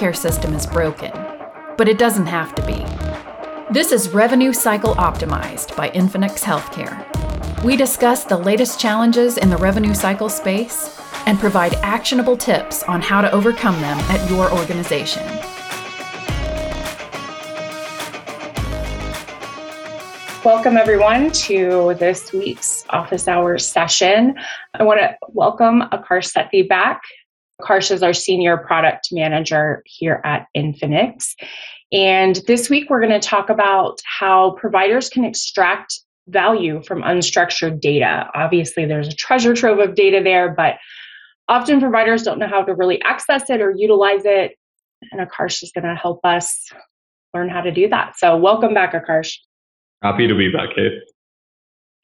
healthcare system is broken, but it doesn't have to be. This is Revenue Cycle Optimized by Infinx Healthcare. We discuss the latest challenges in the revenue cycle space and provide actionable tips on how to overcome them at your organization. Welcome, everyone, to this week's office hours session. I want to welcome Aakarsh Sethi back. Aakarsh is our senior product manager here at Infinx. And this week, we're going to talk about how providers can extract value from unstructured data. Obviously, there's a treasure trove of data there, but often providers don't know how to really access it or utilize it. And Aakarsh is going to help us learn how to do that. So, welcome back, Aakarsh. Happy to be back, Kate.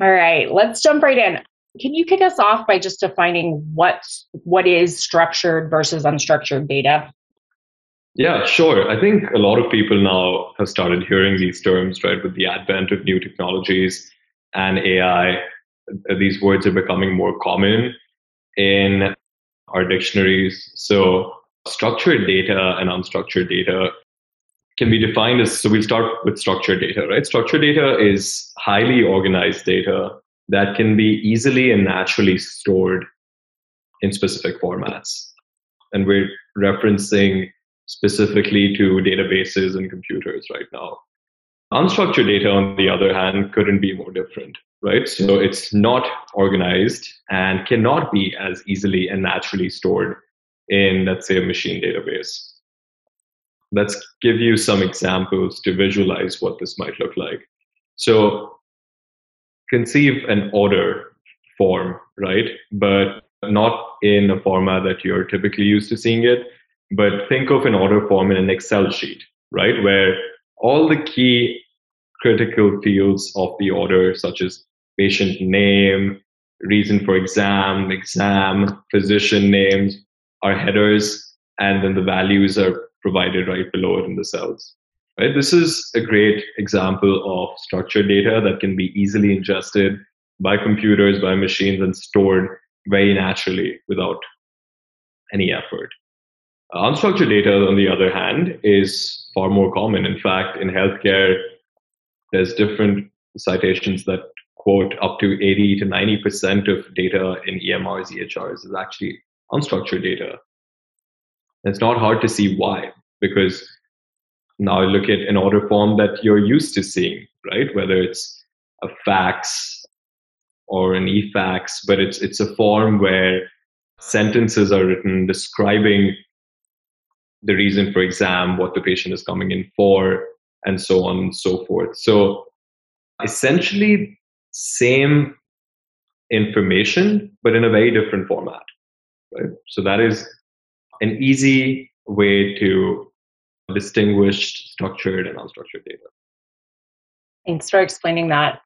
All right, let's jump right in. Can you kick us off by just defining what what is structured versus unstructured data? Yeah, sure. I think a lot of people now have started hearing these terms, right? With the advent of new technologies and AI, these words are becoming more common in our dictionaries. So, structured data and unstructured data can be defined as so we'll start with structured data, right? Structured data is highly organized data that can be easily and naturally stored in specific formats. And we're referencing specifically to databases and computers right now. Unstructured data, on the other hand, couldn't be more different, right? So it's not organized and cannot be as easily and naturally stored in, let's say, a machine database. Let's give you some examples to visualize what this might look like. So conceive an order form, right? But not in a format that you're typically used to seeing it, but think of an order form in an Excel sheet, right? Where all the key critical fields of the order, such as patient name, reason for exam, exam, physician names, are headers, and then the values are provided right below it in the cells. Right? This is a great example of structured data that can be easily ingested by computers, by machines, and stored very naturally without any effort. Uh, unstructured data, on the other hand, is far more common. In fact, in healthcare, there's different citations that quote up to 80 to 90% of data in EMRs, EHRs is actually unstructured data. It's not hard to see why, because now look at an order form that you're used to seeing, right? Whether it's a fax or an e-fax, but it's it's a form where sentences are written describing the reason for exam, what the patient is coming in for, and so on and so forth. So essentially same information, but in a very different format. Right? So that is an easy way to distinguish structured and unstructured data. Thanks for explaining that.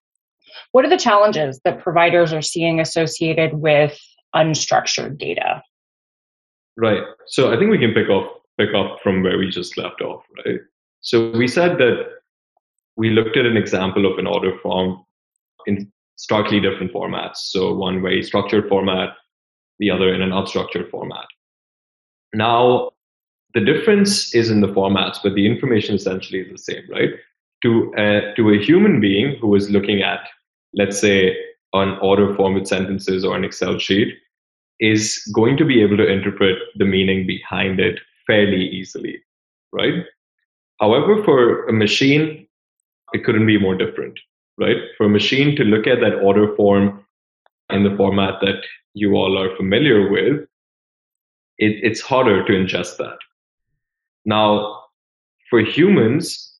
What are the challenges that providers are seeing associated with unstructured data? Right. So I think we can pick off pick up from where we just left off, right? So we said that we looked at an example of an order form in starkly different formats. So one very structured format, the other in an unstructured format. Now, the difference is in the formats, but the information essentially is the same, right? To a, to a human being who is looking at, let's say, an order form with sentences or an Excel sheet, is going to be able to interpret the meaning behind it fairly easily, right? However, for a machine, it couldn't be more different, right? For a machine to look at that order form in the format that you all are familiar with, it, it's harder to ingest that. Now, for humans,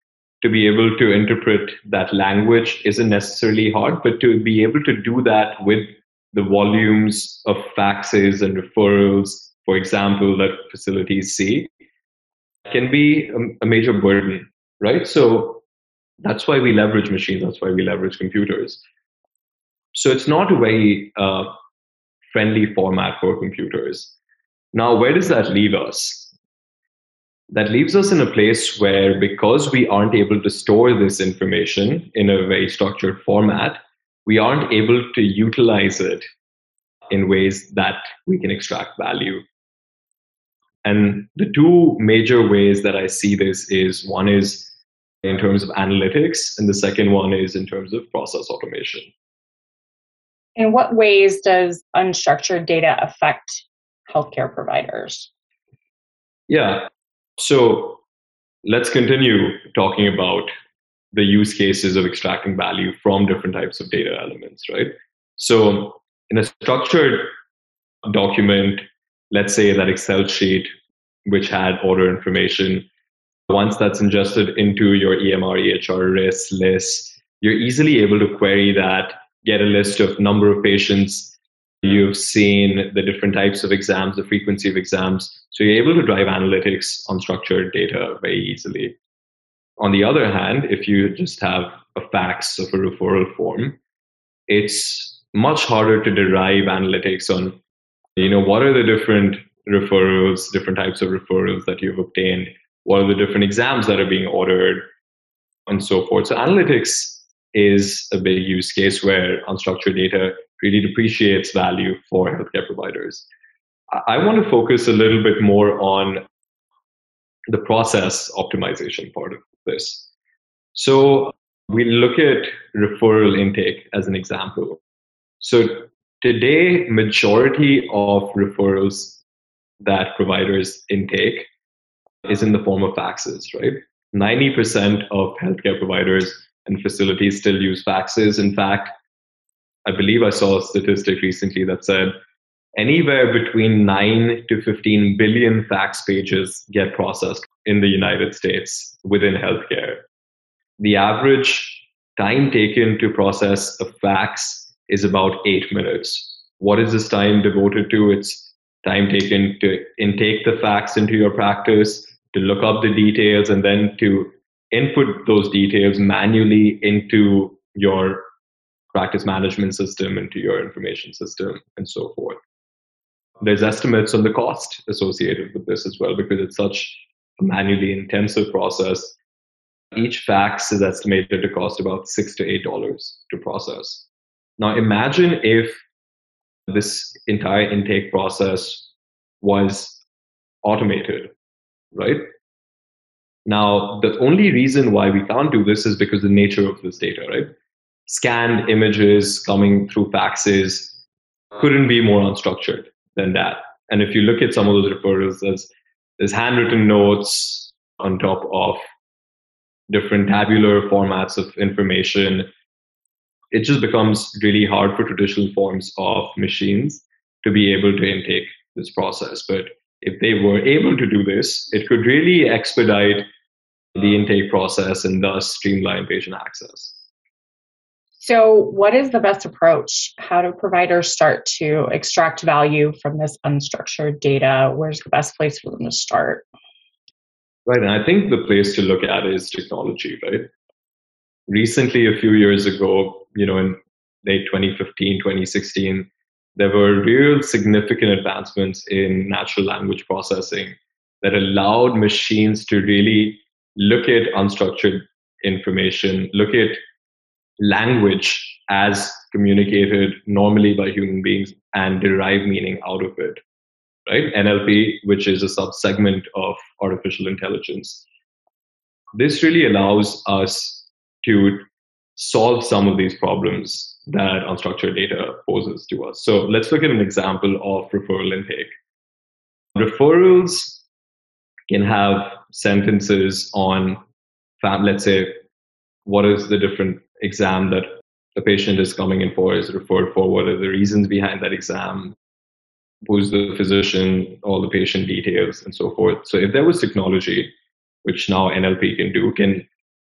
to be able to interpret that language isn't necessarily hard, but to be able to do that with the volumes of faxes and referrals, for example, that facilities see, can be a, major burden, right? So that's why we leverage machines, that's why we leverage computers. So it's not a very uh, friendly format for computers. Now, where does that leave us? That leaves us in a place where, because we aren't able to store this information in a very structured format, we aren't able to utilize it in ways that we can extract value. And the two major ways that I see this is one is in terms of analytics, and the second one is in terms of process automation. In what ways does unstructured data affect healthcare providers? Yeah. So let's continue talking about the use cases of extracting value from different types of data elements, right? So in a structured document, let's say that Excel sheet, which had order information, once that's ingested into your EMR, EHR, RIS, list, you're easily able to query that, get a list of number of patients you've seen, the different types of exams, the frequency of exams. So you're able to drive analytics on structured data very easily. On the other hand, if you just have a fax of a referral form, it's much harder to derive analytics on, you know, what are the different referrals, different types of referrals that you've obtained, what are the different exams that are being ordered, and so forth. So analytics is a big use case where unstructured data really depreciates value for healthcare providers. I want to focus a little bit more on the process optimization part of this. So we look at referral intake as an example. So today, majority of referrals that providers intake is in the form of faxes, right? 90% of healthcare providers and facilities still use faxes. In fact, I believe I saw a statistic recently that said anywhere between 9 to 15 billion fax pages get processed in the United States within healthcare. The average time taken to process a fax is about eight minutes. What is this time devoted to? It's time taken to intake the fax into your practice, to look up the details, and then to input those details manually into your practice management system, into your information system, and so forth. There's estimates on the cost associated with this as well because it's such a manually intensive process. Each fax is estimated to cost about six to eight dollars to process. Now imagine if this entire intake process was automated, right? Now, the only reason why we can't do this is because the nature of this data, right? Scanned images coming through faxes couldn't be more unstructured than that. And if you look at some of those referrals, there's, there's handwritten notes on top of different tabular formats of information. It just becomes really hard for traditional forms of machines to be able to intake this process. But if they were able to do this, it could really expedite the intake process and thus streamline patient access. So, what is the best approach? How do providers start to extract value from this unstructured data? Where's the best place for them to start? Right. And I think the place to look at is technology, right? Recently, a few years ago, you know, in late 2015, 2016, there were real significant advancements in natural language processing that allowed machines to really look at unstructured information, look at language as communicated normally by human beings and derive meaning out of it right? Nlp which is a subsegment of artificial intelligence. This really allows us to solve some of these problems that unstructured data poses to us. So let's look at an example of referral intake. Referrals can have sentences on let's say what is the different exam that the patient is coming in for is referred for, what are the reasons behind that exam, who's the physician, all the patient details, and so forth. So if there was technology, which now NLP can do, can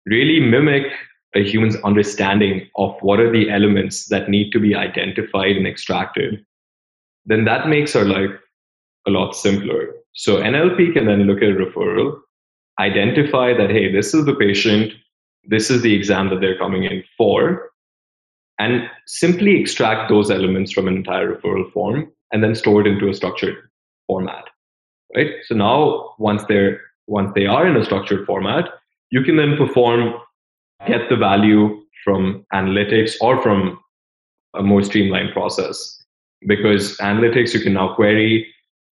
really mimic a human's understanding of what are the elements that need to be identified and extracted, then that makes our life a lot simpler. So NLP can then look at a referral, identify that, hey, this is the patient this is the exam that they're coming in for, and simply extract those elements from an entire referral form and then store it into a structured format. Right? So now once they're once they are in a structured format, you can then perform get the value from analytics or from a more streamlined process. Because analytics you can now query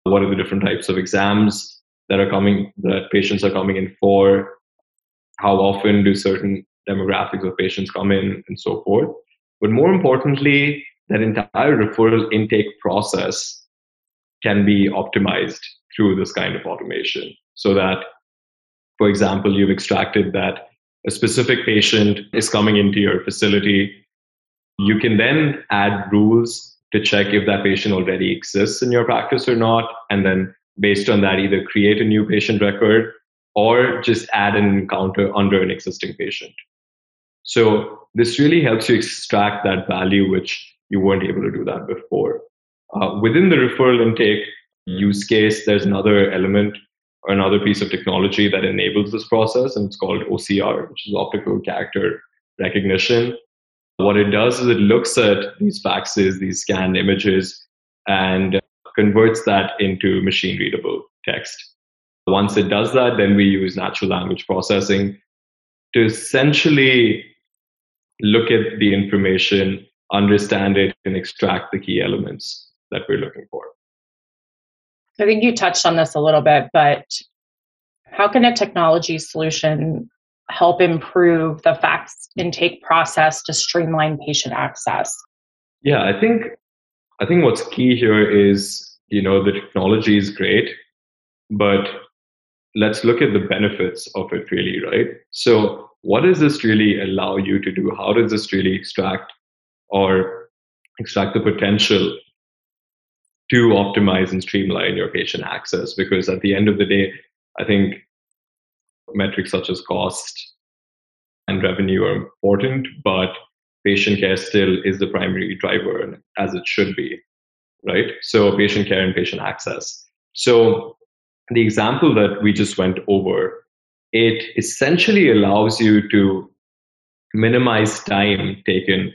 what are the different types of exams that are coming that patients are coming in for how often do certain demographics of patients come in and so forth. But more importantly that entire referral intake process can be optimized through this kind of automation. So that for example you've extracted that a specific patient is coming into your facility. You can then add rules to check if that patient already exists in your practice or not and then based on that either create a new patient record or just add an encounter under an existing patient so this really helps you extract that value which you weren't able to do that before uh, within the referral intake use case, there's another element or another piece of technology that enables this process, and it's called OCR, which is optical character recognition. What it does is it looks at these faxes, these scanned images, and converts that into machine readable text. Once it does that, then we use natural language processing to essentially look at the information, understand it, and extract the key elements that we're looking for. I think you touched on this a little bit, but how can a technology solution help improve the fax intake process to streamline patient access? Yeah, I think I think what's key here is, you know, the technology is great, but let's look at the benefits of it really, right? So what does this really allow you to do? How does this really extract or extract the potential to optimize and streamline your patient access because at the end of the day i think metrics such as cost and revenue are important but patient care still is the primary driver as it should be right so patient care and patient access so the example that we just went over it essentially allows you to minimize time taken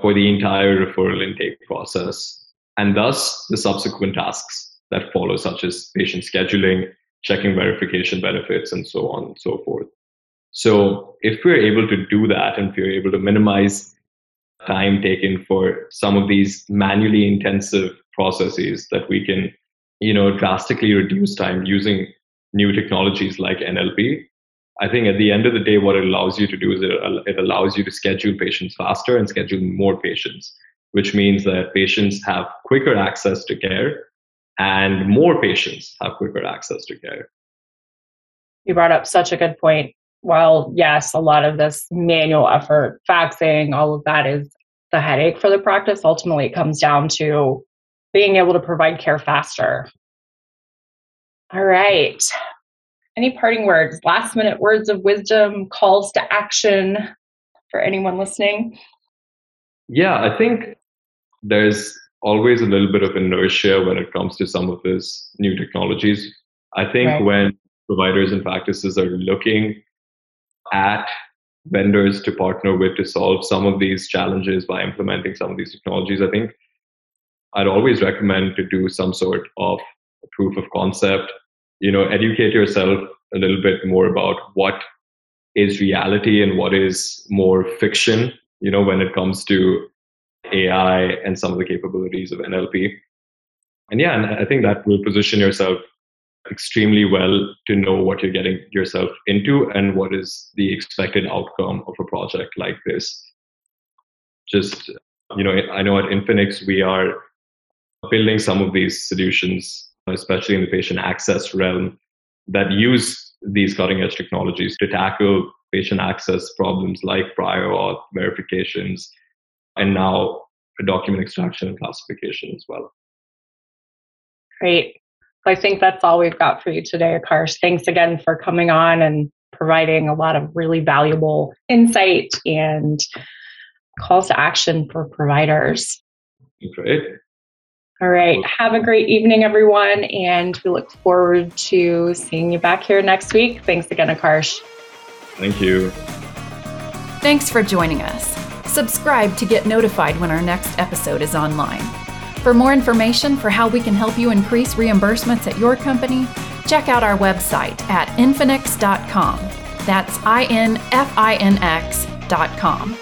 for the entire referral intake process and thus the subsequent tasks that follow, such as patient scheduling, checking verification benefits, and so on and so forth. So, if we're able to do that and if we're able to minimize time taken for some of these manually intensive processes, that we can, you know, drastically reduce time using new technologies like NLP. I think at the end of the day, what it allows you to do is it, it allows you to schedule patients faster and schedule more patients which means that patients have quicker access to care and more patients have quicker access to care. You brought up such a good point. While, yes, a lot of this manual effort, faxing, all of that is the headache for the practice, ultimately it comes down to being able to provide care faster. All right. Any parting words, last minute words of wisdom, calls to action for anyone listening? Yeah, I think there's always a little bit of inertia when it comes to some of these new technologies. I think right. when providers and practices are looking at vendors to partner with to solve some of these challenges by implementing some of these technologies, I think I'd always recommend to do some sort of proof of concept. You know, educate yourself a little bit more about what is reality and what is more fiction, you know, when it comes to AI and some of the capabilities of NLP. And yeah, and I think that will position yourself extremely well to know what you're getting yourself into and what is the expected outcome of a project like this. Just, you know, I know at Infinx we are building some of these solutions, especially in the patient access realm, that use these cutting edge technologies to tackle patient access problems like prior auth verifications and now document extraction and classification as well. Great. I think that's all we've got for you today, Aakarsh. Thanks again for coming on and providing a lot of really valuable insight and calls to action for providers. Great. All right. Have a great evening, everyone. And we look forward to seeing you back here next week. Thanks again, Aakarsh. Thank you. Thanks for joining us. Subscribe to get notified when our next episode is online. For more information for how we can help you increase reimbursements at your company, check out our website at infinx.com. That's I N F I N X.com.